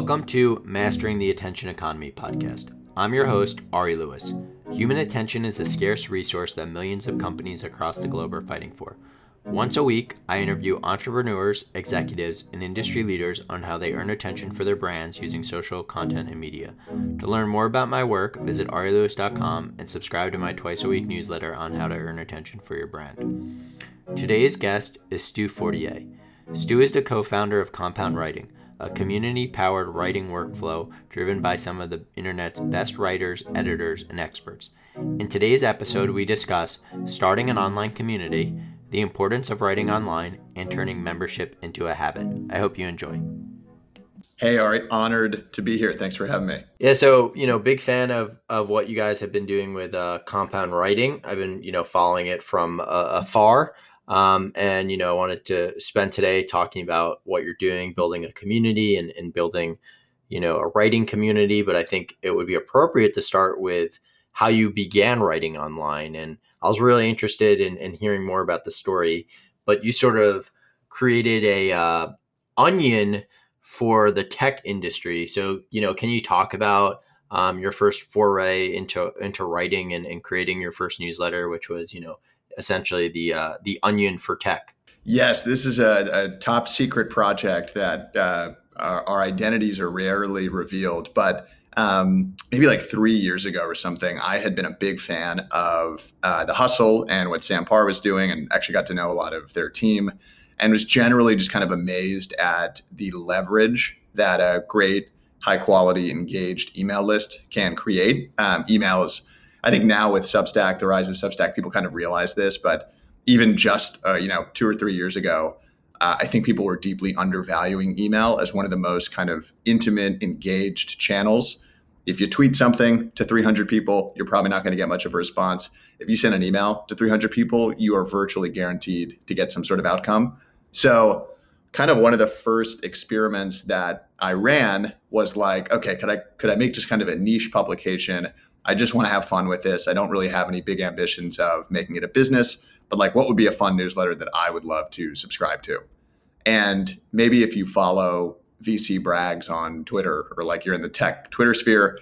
Welcome to Mastering the Attention Economy podcast. I'm your host, Ari Lewis. Human attention is a scarce resource that millions of companies across the globe are fighting for. Once a week, I interview entrepreneurs, executives, and industry leaders on how they earn attention for their brands using social content and media. To learn more about my work, visit arilewis.com and subscribe to my twice a week newsletter on how to earn attention for your brand. Today's guest is Stu Fortier. Stu is the co founder of Compound Writing a community powered writing workflow driven by some of the internet's best writers, editors, and experts. In today's episode, we discuss starting an online community, the importance of writing online, and turning membership into a habit. I hope you enjoy. Hey, Ari, honored to be here. Thanks for having me. Yeah, so you know, big fan of of what you guys have been doing with uh, compound writing. I've been you know following it from uh, afar. Um, and you know, I wanted to spend today talking about what you're doing, building a community and, and building, you know, a writing community. But I think it would be appropriate to start with how you began writing online. And I was really interested in, in hearing more about the story. But you sort of created a uh, onion for the tech industry. So, you know, can you talk about um, your first foray into into writing and, and creating your first newsletter, which was, you know, essentially the uh, the onion for tech. Yes, this is a, a top secret project that uh, our, our, identities are rarely revealed. But um, maybe like three years ago or something, I had been a big fan of uh, the Hustle and what Sam Parr was doing, and actually got to know a lot of their team, and was generally just kind of amazed at the leverage that a great, high quality, engaged email list can create. Um, is I think now with Substack, the rise of Substack, people kind of realize this, but even just uh, you know two or three years ago, uh, I think people were deeply undervaluing email as one of the most kind of intimate, engaged channels. If you tweet something to 300 people, you're probably not going to get much of a response. If you send an email to 300 people, you are virtually guaranteed to get some sort of outcome. So, kind of one of the first experiments that I ran was like, okay, could I could I make just kind of a niche publication I just want to have fun with this. I don't really have any big ambitions of making it a business, but like what would be a fun newsletter that I would love to subscribe to? And maybe if you follow VC Brags on Twitter or like you're in the tech Twitter sphere,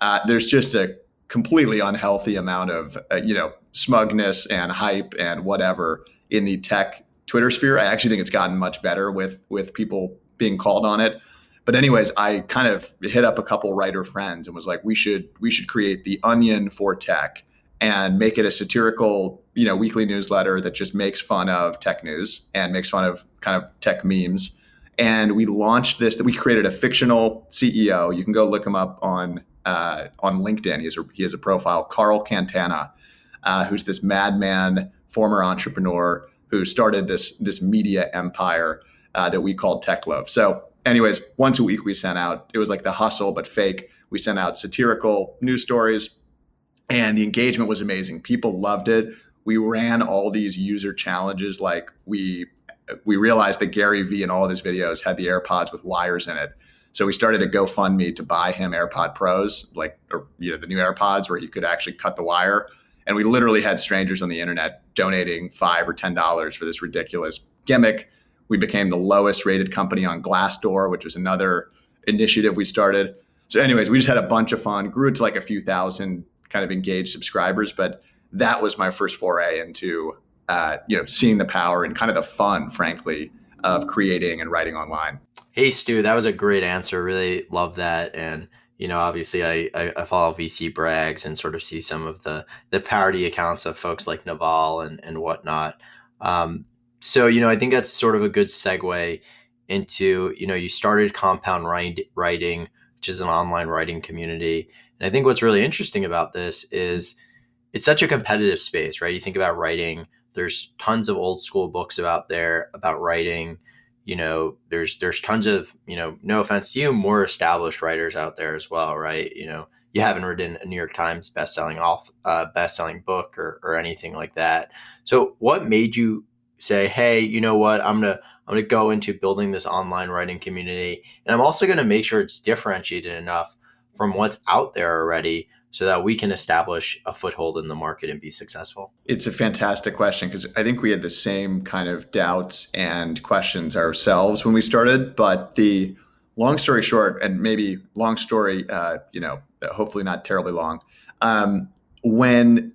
uh, there's just a completely unhealthy amount of uh, you know smugness and hype and whatever in the tech Twitter sphere. I actually think it's gotten much better with with people being called on it. But anyways, I kind of hit up a couple writer friends and was like, we should we should create the Onion for tech and make it a satirical, you know, weekly newsletter that just makes fun of tech news and makes fun of kind of tech memes. And we launched this. That we created a fictional CEO. You can go look him up on uh, on LinkedIn. He has a he has a profile, Carl Cantana, uh, who's this madman former entrepreneur who started this this media empire uh, that we called Tech Love. So anyways, once a week we sent out, it was like the hustle, but fake. We sent out satirical news stories and the engagement was amazing. People loved it. We ran all these user challenges. Like we, we realized that Gary Vee in all of his videos had the AirPods with wires in it. So we started a GoFundMe to buy him AirPod Pros, like or, you know the new AirPods, where he could actually cut the wire. And we literally had strangers on the internet donating five or ten dollars for this ridiculous gimmick. We became the lowest rated company on Glassdoor, which was another initiative we started. So, anyways, we just had a bunch of fun, grew it to like a few thousand kind of engaged subscribers. But that was my first foray into, uh, you know, seeing the power and kind of the fun, frankly, of creating and writing online. Hey, Stu, that was a great answer. Really love that. And, you know, obviously I, I, follow VC brags and sort of see some of the, the parody accounts of folks like Naval and, and whatnot. Um, so you know i think that's sort of a good segue into you know you started compound writing which is an online writing community. And i think what's really interesting about this is it's such a competitive space right? You think about writing there's tons of old school books about there about writing. You know there's there's tons of you know no offense to you more established writers out there as well right? You know you haven't written a new york times best-selling off uh, best-selling book or, or anything like that. So what made you say, hey, you know what, I'm gonna I'm gonna go into building this online writing community, and I'm also gonna make sure it's differentiated enough from what's out there already so that we can establish a foothold in the market and be successful? It's a fantastic question because I think we had the same kind of doubts and questions ourselves when we started. But the long story short, and maybe long story, uh, you know, hopefully not terribly long. Um, when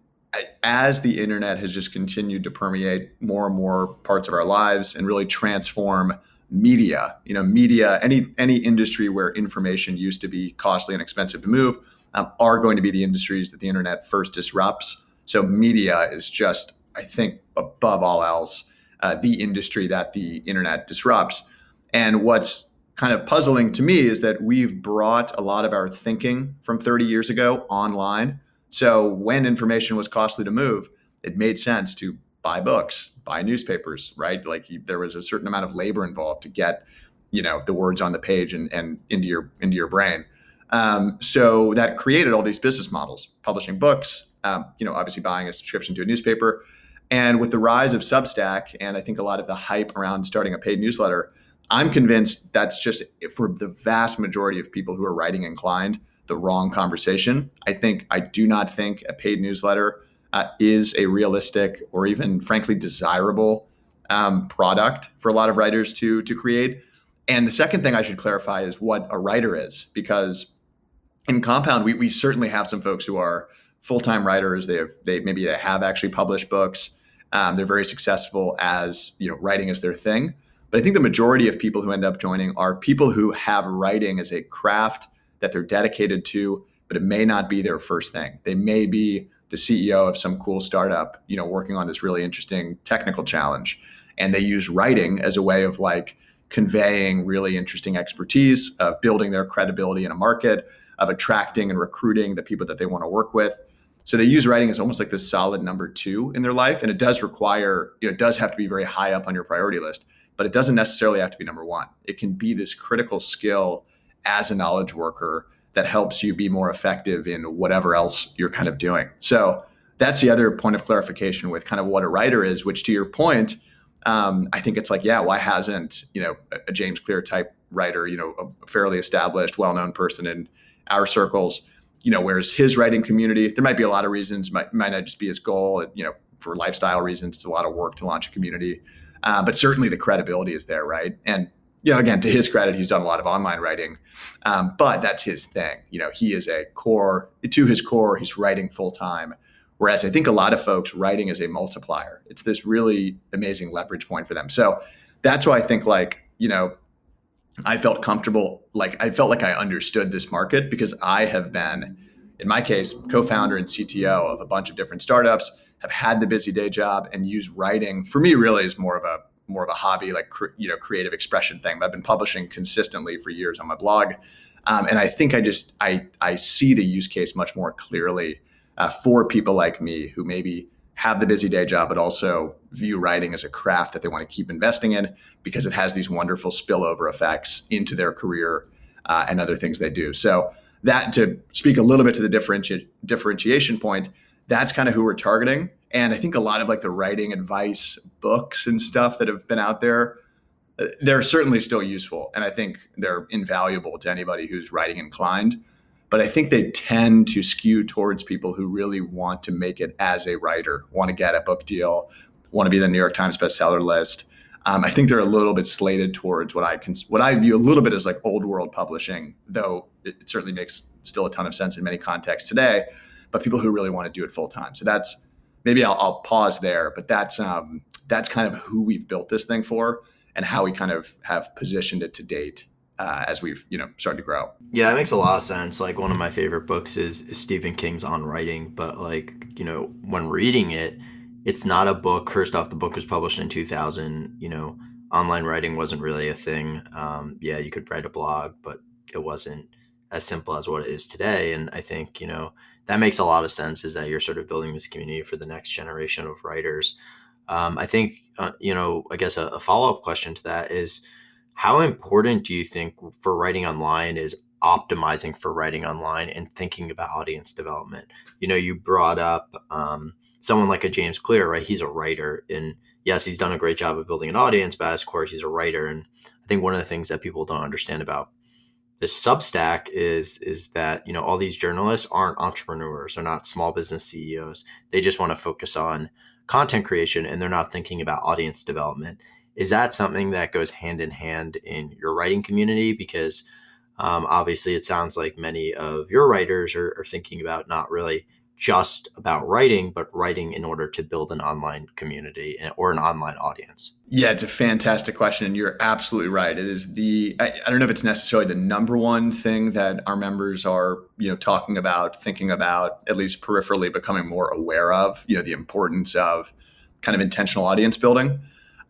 as the internet has just continued to permeate more and more parts of our lives and really transform media, you know, media, any any industry where information used to be costly and expensive to move, um, are going to be the industries that the internet first disrupts. So media is just, I think, above all else, uh, the industry that the internet disrupts. And what's kind of puzzling to me is that we've brought a lot of our thinking from 30 years ago online. So when information was costly to move, it made sense to buy books, buy newspapers, right? Like you, there was a certain amount of labor involved to get, you know, the words on the page and, and into your into your brain. Um, so that created all these business models, publishing books, um, you know, obviously buying a subscription to a newspaper. And with the rise of Substack, and I think a lot of the hype around starting a paid newsletter, I'm convinced that's just for the vast majority of people who are writing inclined, the wrong conversation. I think I do not think a paid newsletter uh, is a realistic or even frankly desirable um, product for a lot of writers to to create. And the second thing I should clarify is what a writer is, because in Compound we, we certainly have some folks who are full time writers. They have they maybe they have actually published books. Um, they're very successful as you know writing is their thing. But I think the majority of people who end up joining are people who have writing as a craft that they're dedicated to, but it may not be their first thing. They may be the CEO of some cool startup, you know, working on this really interesting technical challenge. And they use writing as a way of like conveying really interesting expertise, of building their credibility in a market, of attracting and recruiting the people that they want to work with. So they use writing as almost like this solid number two in their life. And it does require, you know, it does have to be very high up on your priority list but it doesn't necessarily have to be number one. It can be this critical skill as a knowledge worker that helps you be more effective in whatever else you're kind of doing. So that's the other point of clarification with kind of what a writer is, which to your point, um, I think it's like, yeah, why hasn't, you know, a James Clear type writer, you know, a fairly established, well-known person in our circles, you know, whereas his writing community, there might be a lot of reasons, might, might not just be his goal, you know, for lifestyle reasons, it's a lot of work to launch a community. Uh, but certainly the credibility is there, right? And you know, again, to his credit, he's done a lot of online writing, um, but that's his thing. You know, he is a core to his core. He's writing full time. Whereas I think a lot of folks writing is a multiplier. It's this really amazing leverage point for them. So that's why I think like you know, I felt comfortable. Like I felt like I understood this market because I have been, in my case, co-founder and CTO of a bunch of different startups have had the busy day job and use writing for me really is more of a more of a hobby like you know creative expression thing. But i've been publishing consistently for years on my blog. Um, and i think i just i i see the use case much more clearly uh, for people like me who maybe have the busy day job but also view writing as a craft that they want to keep investing in because it has these wonderful spillover effects into their career uh, and other things they do. So that to speak a little bit to the differenti- differentiation point that's kind of who we're targeting. And I think a lot of like the writing advice books and stuff that have been out there, uh, they're certainly still useful. And I think they're invaluable to anybody who's writing inclined. But I think they tend to skew towards people who really want to make it as a writer, want to get a book deal, want to be the New York Times bestseller list. Um, I think they're a little bit slated towards what I can, what I view a little bit as like old world publishing, though it, it certainly makes still a ton of sense in many contexts today but people who really want to do it full time. So that's maybe I'll, I'll, pause there, but that's um, that's kind of who we've built this thing for and how we kind of have positioned it to date uh, as we've you know started to grow. Yeah, that makes a lot of sense. Like one of my favorite books is, is Stephen King's On Writing, but like you know when reading it, it's not a book. First off, the book was published in 2000. You know, online writing wasn't really a thing. Um, yeah, you could write a blog, but it wasn't as simple as what it is today. And I think you know that makes a lot of sense is that you're sort of building this community for the next generation of writers. Um, i think uh, you know i guess a, a follow-up question to that is how important do you think for writing online is optimizing for writing online and thinking about audience development? You know you brought up um, someone like a james clear right? He's a writer and yes he's done a great job of building an audience but as course he's a writer. And i think one of the things that people don't understand about the Substack is is that you know all these journalists aren't entrepreneurs, they're not small business CEOs. They just want to focus on content creation and they're not thinking about audience development. is that something that goes hand in hand in your writing community? Because um, obviously, it sounds like many of your writers are, are thinking about not really just about writing, but writing in order to build an online community or an online audience? Yeah, it's a fantastic question. And you're absolutely right. It is the, I, I, don't know if it's necessarily the number one thing that our members are, you know, talking about, thinking about, at least peripherally becoming more aware of, you know, the importance of kind of intentional audience building.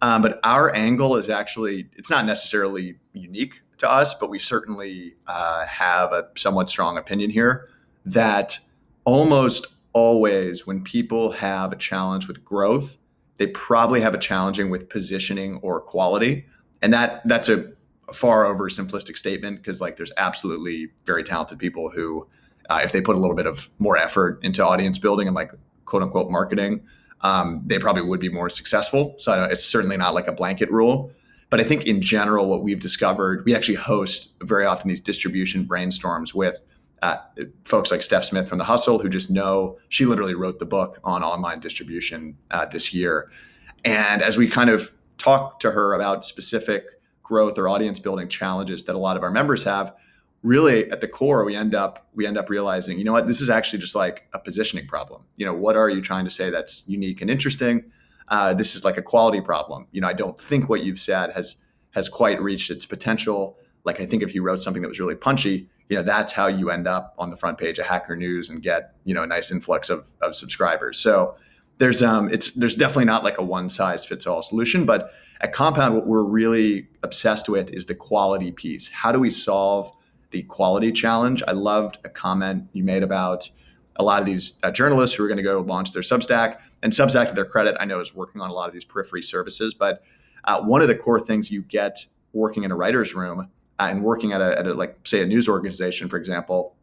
Um, but our angle is actually, it's not necessarily unique to us, but we certainly uh, have a somewhat strong opinion here that almost always when people have a challenge with growth, they probably have a challenging with positioning or quality. And that that's a far over simplistic statement because like there's absolutely very talented people who uh, if they put a little bit of more effort into audience building and like quote unquote marketing, um, they probably would be more successful. So it's certainly not like a blanket rule. But I think in general, what we've discovered, we actually host very often these distribution brainstorms with folks like Steph Smith from The Hustle, who just know she literally wrote the book on online distribution uh, this year. And as we kind of talk to her about specific growth or audience building challenges that a lot of our members have, really at the core we end up we end up realizing you know what this is actually just like a positioning problem. You know what are you trying to say that's unique and interesting? Uh, this is like a quality problem. You know i don't think what you've said has has quite reached its potential. Like i think if you wrote something that was really punchy you know that's how you end up on the front page of hacker news and get you know a nice influx of, of subscribers. So there's um it's there's definitely not like a one size fits all solution but at compound what we're really obsessed with is the quality piece. How do we solve the quality challenge? I loved a comment you made about a lot of these uh, journalists who are going to go launch their substack and substack to their credit i know is working on a lot of these periphery services but uh, one of the core things you get working in a writer's room uh, and working at a, at a, like say a news organization, for example,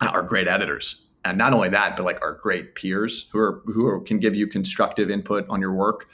uh, are great editors. And not only that, but like are great peers who are who are, can give you constructive input on your work,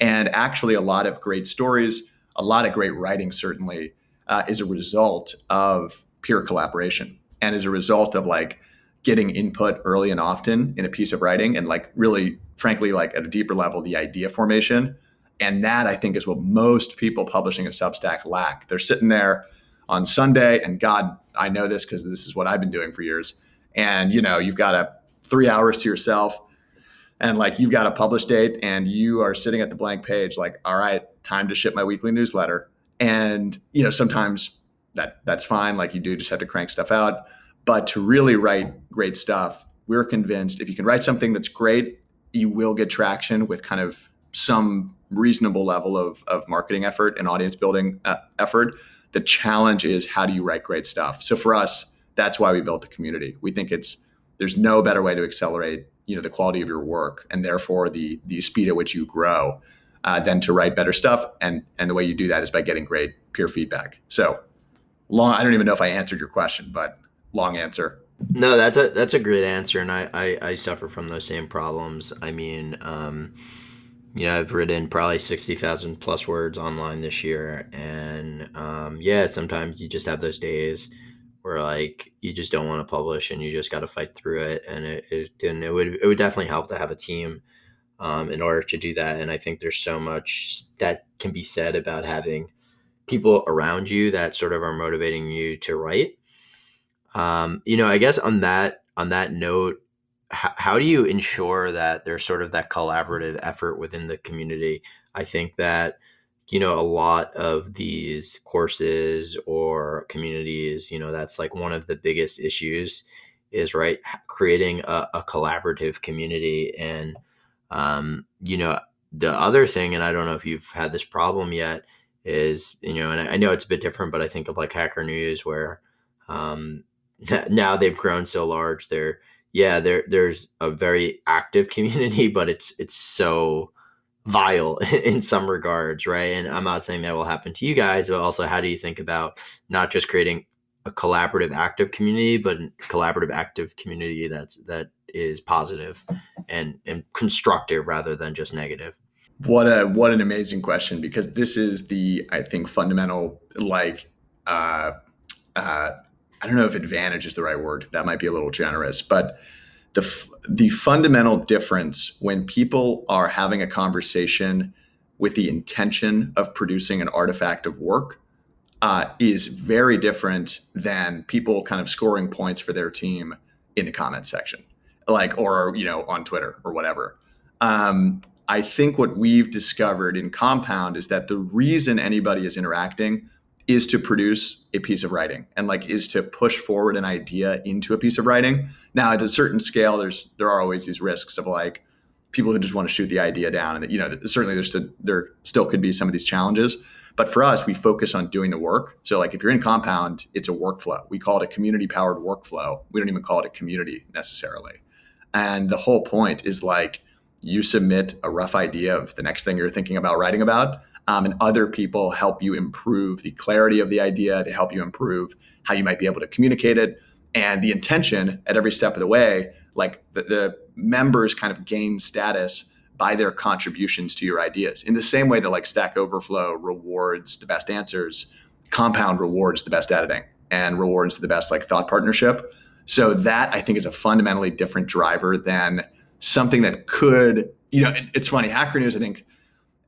and actually a lot of great stories, a lot of great writing certainly uh, is a result of peer collaboration and as a result of like getting input early and often in a piece of writing and like really frankly like at a deeper level the idea formation. And that i think is what most people publishing a substack lack. They're sitting there on Sunday. And God, I know this because this is what I've been doing for years. And you know, you've got a three hours to yourself, and like you've got a publish date, and you are sitting at the blank page, like, all right, time to ship my weekly newsletter. And you know, sometimes that that's fine. Like you do just have to crank stuff out. But to really write great stuff, we're convinced if you can write something that's great, you will get traction with kind of some reasonable level of, of marketing effort and audience building uh, effort the challenge is how do you write great stuff? So for us, that's why we built the community. We think it's there's no better way to accelerate you know the quality of your work and therefore the the speed at which you grow uh, than to write better stuff. And and the way you do that is by getting great peer feedback. So long. I don't even know if I answered your question, but long answer. No, that's a that's a great answer, and I I, I suffer from those same problems. I mean. Um, yeah, I've written probably 60,000 plus words online this year. And um, yeah, sometimes you just have those days where like you just don't want to publish and you just got to fight through it. And it, it, and it would, it would definitely help to have a team um, in order to do that. And I think there's so much that can be said about having people around you that sort of are motivating you to write. Um, you know, I guess on that, on that note, how, how do you ensure that there's sort of that collaborative effort within the community? I think that you know a lot of these courses or communities you know that's like one of the biggest issues is right creating a, a collaborative community and um, you know the other thing and i don't know if you've had this problem yet is you know and i know it's a bit different but i think of like hacker news where um, now they've grown so large they're yeah, there there's a very active community, but it's it's so vile in some regards, right? And I'm not saying that will happen to you guys, but also how do you think about not just creating a collaborative active community, but a collaborative active community that's that is positive and and constructive rather than just negative. What a what an amazing question because this is the I think fundamental like uh, uh, I don't know if advantage is the right word. That might be a little generous, but the the fundamental difference when people are having a conversation with the intention of producing an artifact of work uh, is very different than people kind of scoring points for their team in the comment section, like or you know on Twitter or whatever. Um, I think what we've discovered in Compound is that the reason anybody is interacting is to produce a piece of writing and like is to push forward an idea into a piece of writing. Now at a certain scale, there's there are always these risks of like people who just want to shoot the idea down and you know certainly there's still, there still could be some of these challenges. But for us we focus on doing the work. So like if you're in compound it's a workflow. We call it a community powered workflow. We don't even call it a community necessarily. And the whole point is like you submit a rough idea of the next thing you're thinking about writing about um, and other people help you improve the clarity of the idea to help you improve how you might be able to communicate it and the intention at every step of the way like the, the members kind of gain status by their contributions to your ideas. In the same way that like stack overflow rewards the best answers compound rewards the best editing and rewards the best like thought partnership. So that i think is a fundamentally different driver than something that could you know it, it's funny hacker news i think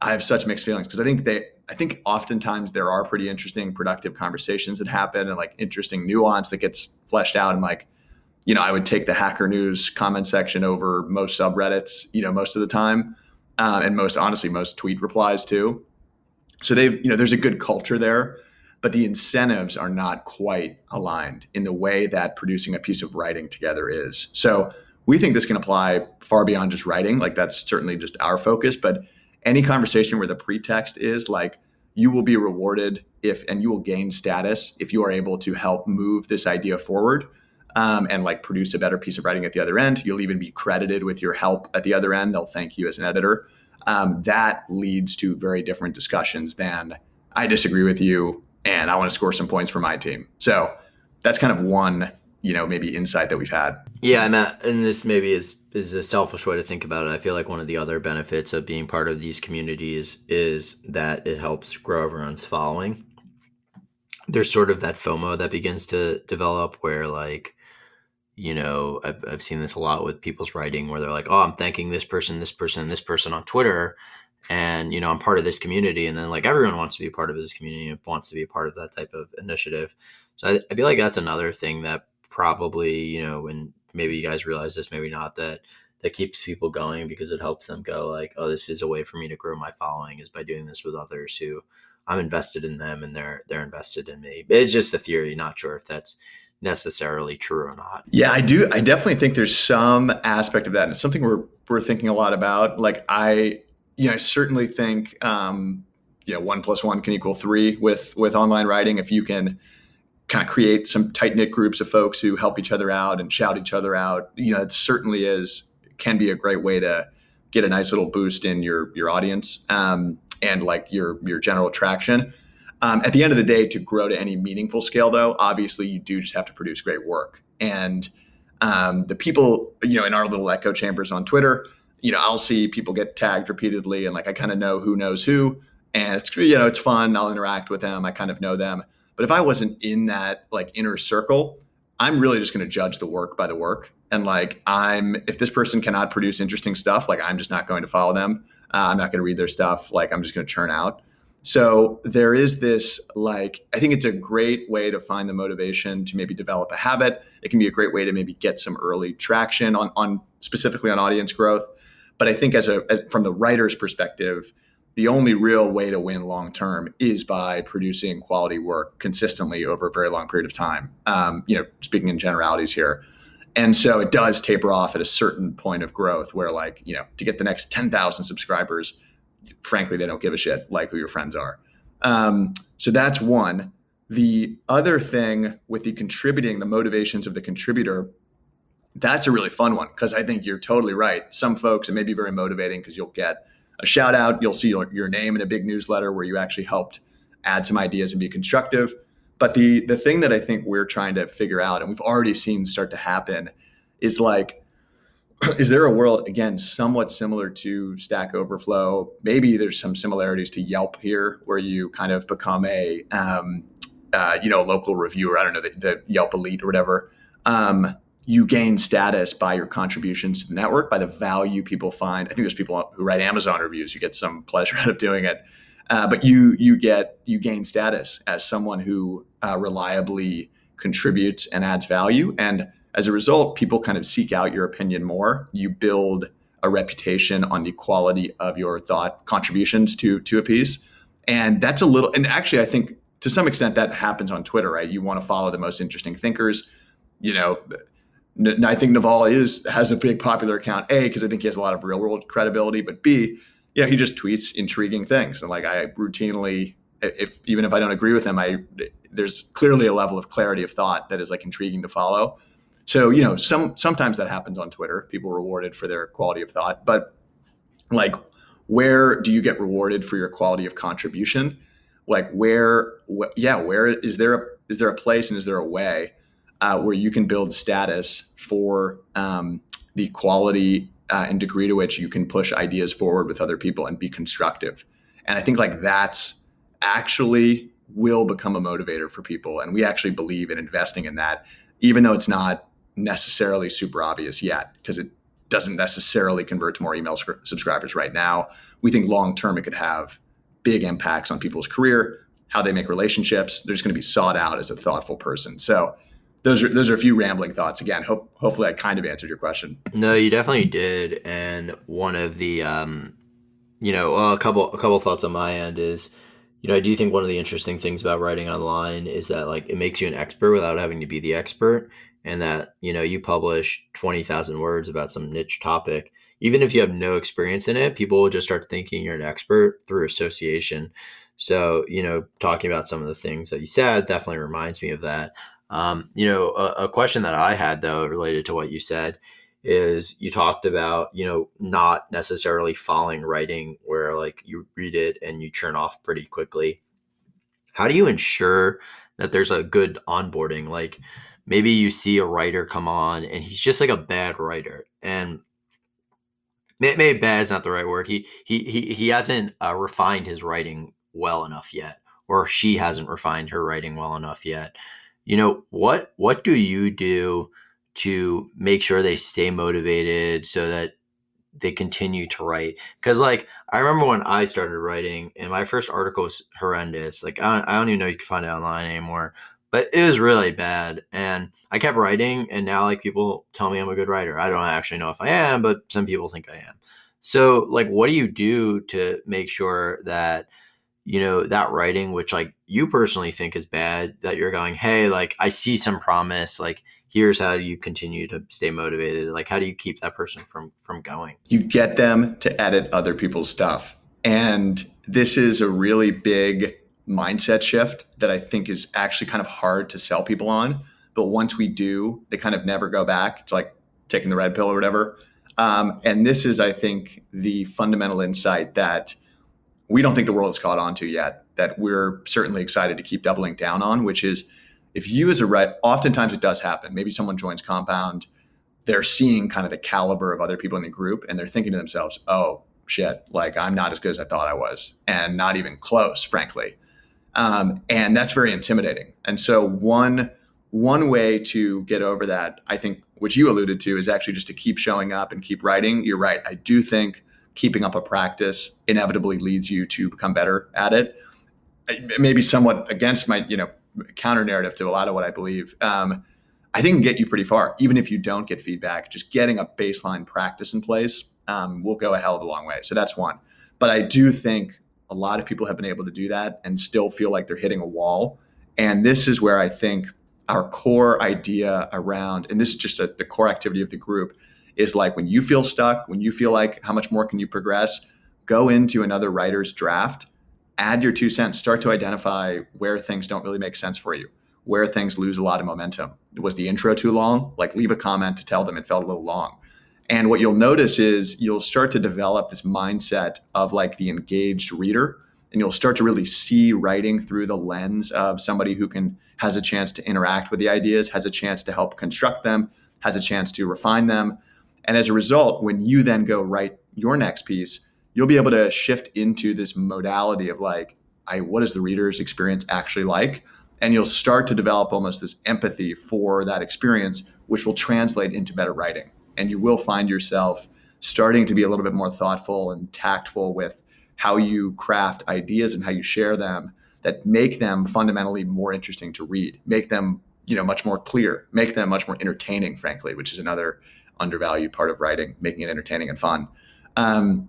I have such mixed feelings because I think they I think oftentimes there are pretty interesting productive conversations that happen and like interesting nuance that gets fleshed out and like you know I would take the hacker news comment section over most subreddits you know most of the time uh, and most honestly most tweet replies too. So they've you know there's a good culture there but the incentives are not quite aligned in the way that producing a piece of writing together is. So we think this can apply far beyond just writing like that's certainly just our focus but any conversation where the pretext is like you will be rewarded if and you will gain status if you are able to help move this idea forward um, and like produce a better piece of writing at the other end. You'll even be credited with your help at the other end. They'll thank you as an editor. Um, that leads to very different discussions than i disagree with you and i want to score some points for my team. So that's kind of one you know maybe insight that we've had. Yeah i'm uh, and this maybe is is a selfish way to think about it. I feel like one of the other benefits of being part of these communities is that it helps grow everyone's following. There's sort of that fomo that begins to develop where like you know I've, I've seen this a lot with people's writing where they're like oh i'm thanking this person this person this person on twitter and you know i'm part of this community. And then like everyone wants to be part of this community and wants to be part of that type of initiative. So I, I feel like that's another thing that probably you know and maybe you guys realize this maybe not that that keeps people going because it helps them go like oh this is a way for me to grow my following is by doing this with others who i'm invested in them and they're they're invested in me. It's just a theory not sure if that's necessarily true or not. Yeah i do i definitely think there's some aspect of that and it's something we're we're thinking a lot about. Like i you know i certainly think um you know one plus one can equal three with with online writing. If you can kind of create some tight knit groups of folks who help each other out and shout each other out. You know, it certainly is can be a great way to get a nice little boost in your your audience um, and like your your general traction. Um, at the end of the day, to grow to any meaningful scale, though, obviously you do just have to produce great work. And um, the people, you know, in our little echo chambers on Twitter, you know, I'll see people get tagged repeatedly, and like I kind of know who knows who, and it's you know it's fun. I'll interact with them. I kind of know them. But if I wasn't in that like inner circle, I'm really just going to judge the work by the work. And like, I'm, if this person cannot produce interesting stuff, like, I'm just not going to follow them. Uh, I'm not going to read their stuff. Like, I'm just going to churn out. So there is this, like, I think it's a great way to find the motivation to maybe develop a habit. It can be a great way to maybe get some early traction on, on specifically on audience growth. But I think as a, as, from the writer's perspective, the only real way to win long term is by producing quality work consistently over a very long period of time. Um, you know, speaking in generalities here. And so it does taper off at a certain point of growth where, like, you know, to get the next 10,000 subscribers, frankly, they don't give a shit like who your friends are. Um, so that's one. The other thing with the contributing, the motivations of the contributor, that's a really fun one because I think you're totally right. Some folks, it may be very motivating because you'll get a shout out. You'll see your, your name in a big newsletter where you actually helped add some ideas and be constructive. But the the thing that I think we're trying to figure out, and we've already seen start to happen, is like, is there a world again somewhat similar to Stack Overflow? Maybe there's some similarities to Yelp here, where you kind of become a um, uh, you know local reviewer. I don't know the, the Yelp Elite or whatever. Um, you gain status by your contributions to the network, by the value people find. I think there's people who write Amazon reviews. You get some pleasure out of doing it, uh, but you you get you gain status as someone who uh, reliably contributes and adds value, and as a result, people kind of seek out your opinion more. You build a reputation on the quality of your thought contributions to to a piece, and that's a little. And actually, I think to some extent that happens on Twitter, right? You want to follow the most interesting thinkers. You know, I think Naval is has a big popular account. A because I think he has a lot of real world credibility, but B, yeah, he just tweets intriguing things, and like I routinely, if even if I don't agree with him, I there's clearly a level of clarity of thought that is like intriguing to follow. So you know, some sometimes that happens on Twitter. People rewarded for their quality of thought, but like, where do you get rewarded for your quality of contribution? Like, where, wh- yeah, where is there a is there a place and is there a way? Uh, where you can build status for um, the quality uh, and degree to which you can push ideas forward with other people and be constructive. And I think like that's actually will become a motivator for people. And we actually believe in investing in that, even though it's not necessarily super obvious yet, because it doesn't necessarily convert to more email subscribers right now. We think long term it could have big impacts on people's career, how they make relationships. They're just going to be sought out as a thoughtful person. So those are those are a few rambling thoughts. Again, hope hopefully I kind of answered your question. No, you definitely did. And one of the um, you know, a couple a couple thoughts on my end is, you know, I do think one of the interesting things about writing online is that like it makes you an expert without having to be the expert, and that you know you publish twenty thousand words about some niche topic. Even if you have no experience in it, people will just start thinking you're an expert through association. So, you know, talking about some of the things that you said definitely reminds me of that. Um, you know, a, a, question that I had though related to what you said is you talked about you know not necessarily following writing where like you read it and you churn off pretty quickly. How do you ensure that there's a good onboarding? Like maybe you see a writer come on and he's just like a bad writer and maybe bad is not the right word. He he he he hasn't uh, refined his writing well enough yet, or she hasn't refined her writing well enough yet you know what what do you do to make sure they stay motivated so that they continue to write? Because like i remember when i started writing and my first article was horrendous. Like i don't, I don't even know you can find it online anymore but it was really bad. And i kept writing and now like people tell me i'm a good writer. I don't actually know if i am but some people think i am. So like what do you do to make sure that you know that writing which like you personally think is bad that you're going hey like i see some promise like here's how you continue to stay motivated like how do you keep that person from from going? You get them to edit other people's stuff. And this is a really big mindset shift that i think is actually kind of hard to sell people on. But once we do they kind of never go back. It's like taking the red pill or whatever. Um, and this is i think the fundamental insight that we don't think the world has caught on to yet that we're certainly excited to keep doubling down on, which is if you as a red, oftentimes it does happen. Maybe someone joins Compound, they're seeing kind of the caliber of other people in the group and they're thinking to themselves, oh, shit, like I'm not as good as I thought I was, and not even close, frankly. Um, and that's very intimidating. And so one one way to get over that, I think, which you alluded to, is actually just to keep showing up and keep writing. You're right. I do think keeping up a practice inevitably leads you to become better at it. it Maybe somewhat against my, you know, counter narrative to a lot of what I believe. Um, I think can get you pretty far, even if you don't get feedback. Just getting a baseline practice in place um, will go a hell of a long way. So that's one. But I do think a lot of people have been able to do that and still feel like they're hitting a wall. And this is where I think our core idea around, and this is just a, the core activity of the group, is like when you feel stuck, when you feel like how much more can you progress, go into another writer's draft, add your two cents, start to identify where things don't really make sense for you, where things lose a lot of momentum. Was the intro too long? Like leave a comment to tell them it felt a little long. And what you'll notice is you'll start to develop this mindset of like the engaged reader and you'll start to really see writing through the lens of somebody who can has a chance to interact with the ideas, has a chance to help construct them, has a chance to refine them. And as a result, when you then go write your next piece, you'll be able to shift into this modality of like, I, what is the reader's experience actually like? and you'll start to develop almost this empathy for that experience, which will translate into better writing. And you will find yourself starting to be a little bit more thoughtful and tactful with how you craft ideas and how you share them that make them fundamentally more interesting to read, make them you know much more clear, make them much more entertaining, frankly, which is another undervalued part of writing, making it entertaining and fun. Um,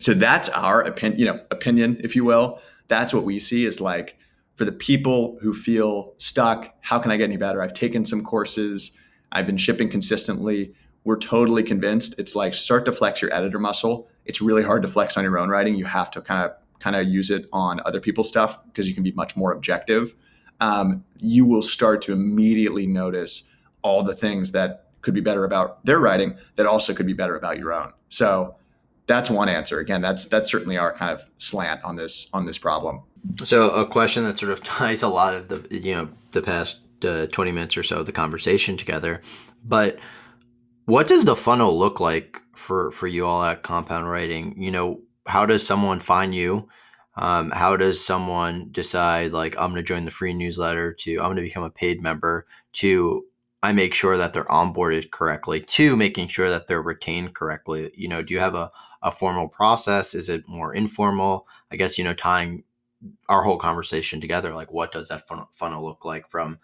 so that's our opinion, you know, opinion, if you will. That's what we see is like for the people who feel stuck. How can I get any better? I've taken some courses. I've been shipping consistently. We're totally convinced. It's like start to flex your editor muscle. It's really hard to flex on your own writing. You have to kind of kind of use it on other people's stuff because you can be much more objective. Um, you will start to immediately notice all the things that could be better about their writing that also could be better about your own. So that's one answer. Again, that's that's certainly our kind of slant on this on this problem. So a question that sort of ties a lot of the you know the past uh, 20 minutes or so of the conversation together, but what does the funnel look like for for you all at Compound Writing? You know, how does someone find you? Um, how does someone decide like I'm going to join the free newsletter to I'm going to become a paid member to I make sure that they're onboarded correctly to making sure that they're retained correctly. You know, do you have a, a formal process? Is it more informal? I guess, you know, tying our whole conversation together, like what does that funnel, funnel look like from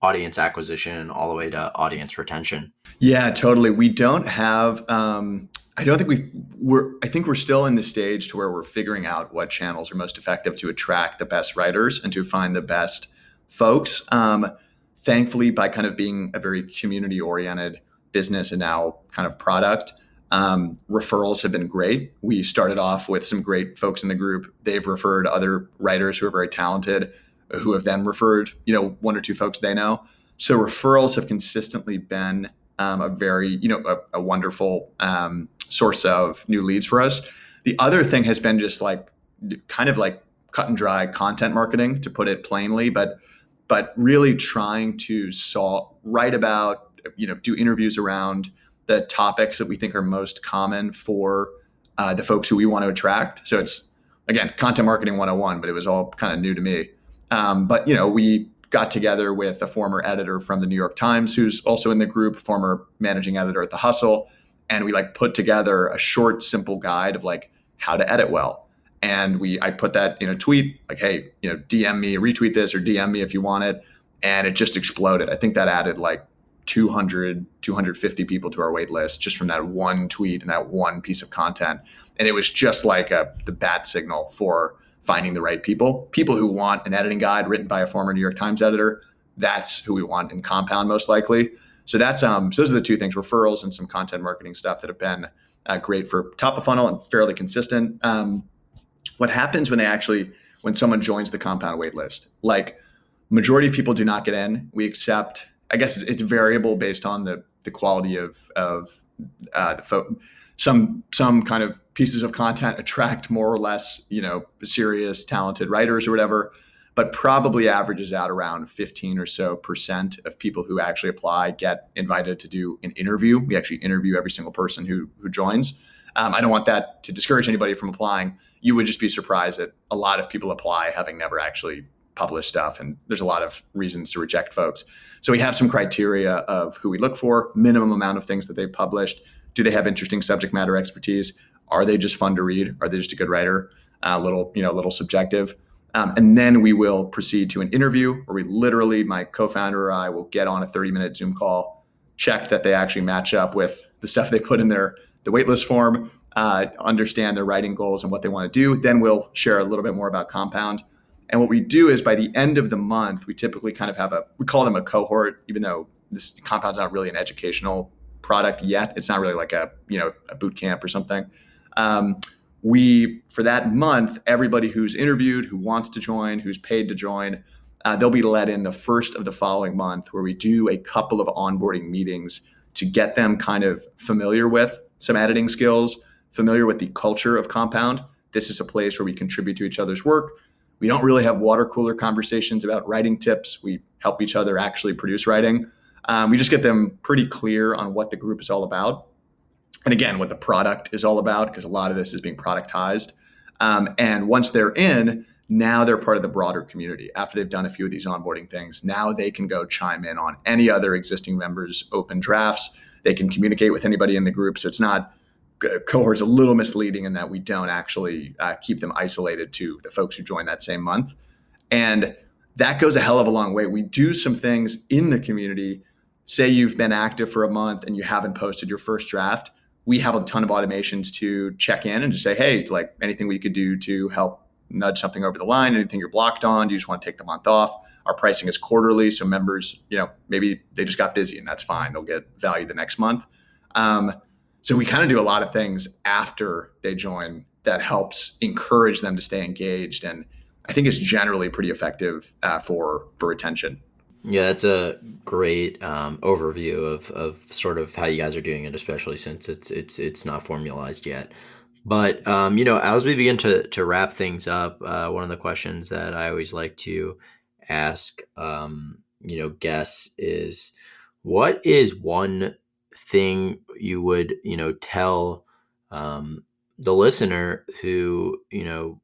audience acquisition all the way to audience retention? Yeah, totally. We don't have, um, I don't think we've, we're, I think we're still in the stage to where we're figuring out what channels are most effective to attract the best writers and to find the best folks. Um, thankfully, by kind of being a very community oriented business and now kind of product, um, referrals have been great. We started off with some great folks in the group. They've referred other writers who are very talented, who have then referred, you know, one or two folks they know. So referrals have consistently been um, a very, you know, a, a wonderful um, source of new leads for us. The other thing has been just like kind of like cut and dry content marketing, to put it plainly, but but really trying to write about, you know, do interviews around the topics that we think are most common for uh, the folks who we want to attract. So it's again content marketing 101, but it was all kind of new to me. Um, but you know, we got together with a former editor from the New York Times who's also in the group, former managing editor at The Hustle, and we like put together a short, simple guide of like how to edit well and we I put that in a tweet like, hey, you know, DM me, retweet this or DM me if you want it, and it just exploded. I think that added like 200 250 people to our wait list just from that one tweet and that one piece of content. And it was just like a the bat signal for finding the right people. People who want an editing guide written by a former new york times editor that's who we want in compound most likely. So that's um so those are the two things referrals and some content marketing stuff that have been uh, great for top of funnel and fairly consistent. Um, what happens when they actually when someone joins the compound wait list? Like majority of people do not get in. We accept i guess it's, it's variable based on the the quality of of uh, the fo- some some kind of pieces of content attract more or less you know serious talented writers or whatever but probably averages out around 15 or so percent of people who actually apply get invited to do an interview. We actually interview every single person who who joins. Um, i don't want that to discourage anybody from applying you would just be surprised that a lot of people apply having never actually published stuff. And there's a lot of reasons to reject folks. So we have some criteria of who we look for, minimum amount of things that they've published. Do they have interesting subject matter expertise? Are they just fun to read? Are they just a good writer? A uh, little, you know, a little subjective. Um, and then we will proceed to an interview where we literally, my co-founder or I will get on a 30-minute Zoom call, check that they actually match up with the stuff they put in their the waitlist form, uh, understand their writing goals and what they want to do. Then we'll share a little bit more about Compound. And what we do is by the end of the month, we typically kind of have a, we call them a cohort, even though this Compound's not really an educational product yet. It's not really like a, you know, a boot camp or something. Um, we, for that month, everybody who's interviewed, who wants to join, who's paid to join, uh, they'll be let in the first of the following month where we do a couple of onboarding meetings to get them kind of familiar with some editing skills, familiar with the culture of Compound, this is a place where we contribute to each other's work. We don't really have water cooler conversations about writing tips. We help each other actually produce writing. Um, we just get them pretty clear on what the group is all about. And again, what the product is all about, because a lot of this is being productized. Um, and once they're in, now they're part of the broader community after they've done a few of these onboarding things now they can go chime in on any other existing members open drafts they can communicate with anybody in the group so it's not cohort's a little misleading in that we don't actually uh, keep them isolated to the folks who join that same month and that goes a hell of a long way we do some things in the community say you've been active for a month and you haven't posted your first draft we have a ton of automations to check in and just say hey like anything we could do to help nudge something over the line, anything you're blocked on, do you just want to take the month off? Our pricing is quarterly, so members, you know, maybe they just got busy and that's fine. They'll get value the next month. Um, so we kind of do a lot of things after they join that helps encourage them to stay engaged, and I think it's generally pretty effective uh, for for retention. Yeah, that's a great um, overview of, of sort of how you guys are doing it, especially since it's it's it's not formalized yet. But um, you know, as we begin to to wrap things up, uh, one of the questions that I always like to ask, um, you know, guests is, what is one thing you would you know tell um, the listener who you know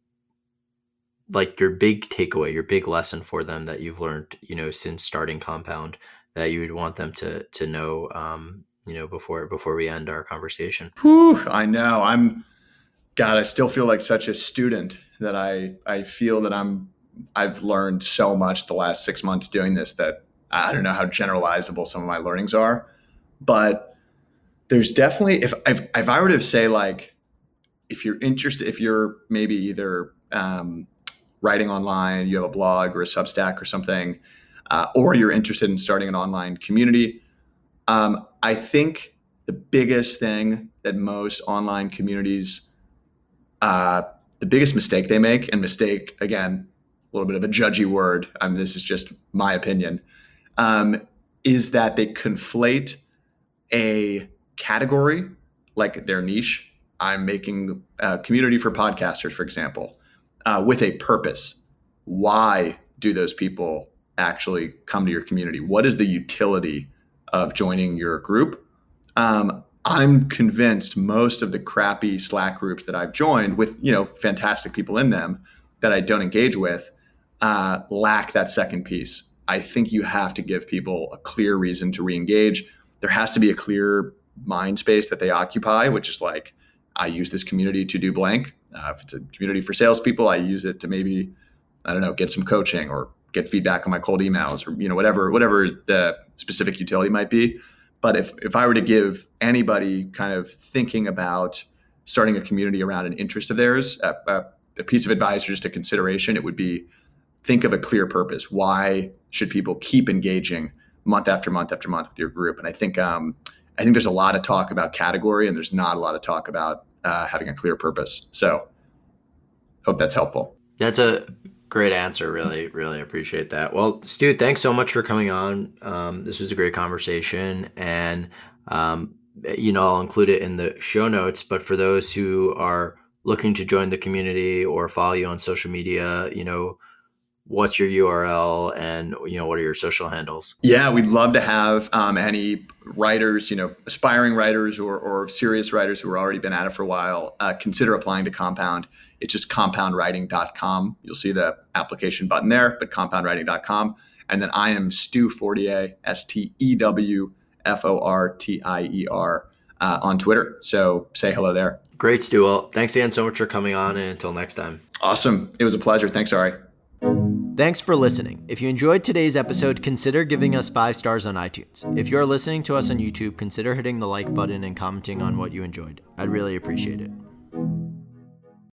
like your big takeaway your big lesson for them that you've learned you know since starting compound that you would want them to to know um, you know before before we end our conversation? Whew, i know. I'm God, I still feel like such a student that I I feel that I'm I've learned so much the last six months doing this that I don't know how generalizable some of my learnings are, but there's definitely if if, if I were to say like if you're interested if you're maybe either um, writing online, you have a blog or a Substack or something, uh, or you're interested in starting an online community, um, I think the biggest thing that most online communities uh, the biggest mistake they make, and mistake again, a little bit of a judgy word. I mean, this is just my opinion. Um, is that they conflate a category like their niche. I'm making a community for podcasters, for example, uh, with a purpose. Why do those people actually come to your community? What is the utility of joining your group? Um, I'm convinced most of the crappy Slack groups that I've joined with, you know, fantastic people in them that I don't engage with uh, lack that second piece. I think you have to give people a clear reason to re-engage. There has to be a clear mind space that they occupy, which is like, I use this community to do blank. Uh, if it's a community for salespeople, I use it to maybe, I don't know, get some coaching or get feedback on my cold emails or you know whatever whatever the specific utility might be. But if, if I were to give anybody kind of thinking about starting a community around an interest of theirs, a, a, a piece of advice or just a consideration, it would be think of a clear purpose. Why should people keep engaging month after month after month with your group? And I think um, I think there's a lot of talk about category, and there's not a lot of talk about uh, having a clear purpose. So, hope that's helpful. That's a Great answer. Really, really appreciate that. Well, Stew, thanks so much for coming on. Um, this was a great conversation. And, um, you know, I'll include it in the show notes. But for those who are looking to join the community or follow you on social media, you know, what's your URL and you know what are your social handles? Yeah, we'd love to have um, any writers, you know, aspiring writers or, or serious writers who have already been at it for a while uh, consider applying to Compound. It's just compoundwriting.com. You'll see the application button there, but compoundwriting.com. And then I am Stew Fortier, S T E W F O R T I E R. Uh, on Twitter. So say hello there. Great, Stew. Well, thanks again so much for coming on. And until next time. Awesome. It was a pleasure. Thanks, Ari. Thanks for listening. If you enjoyed today's episode, consider giving us five stars on iTunes. If you are listening to us on YouTube, consider hitting the like button and commenting on what you enjoyed. I'd really appreciate it.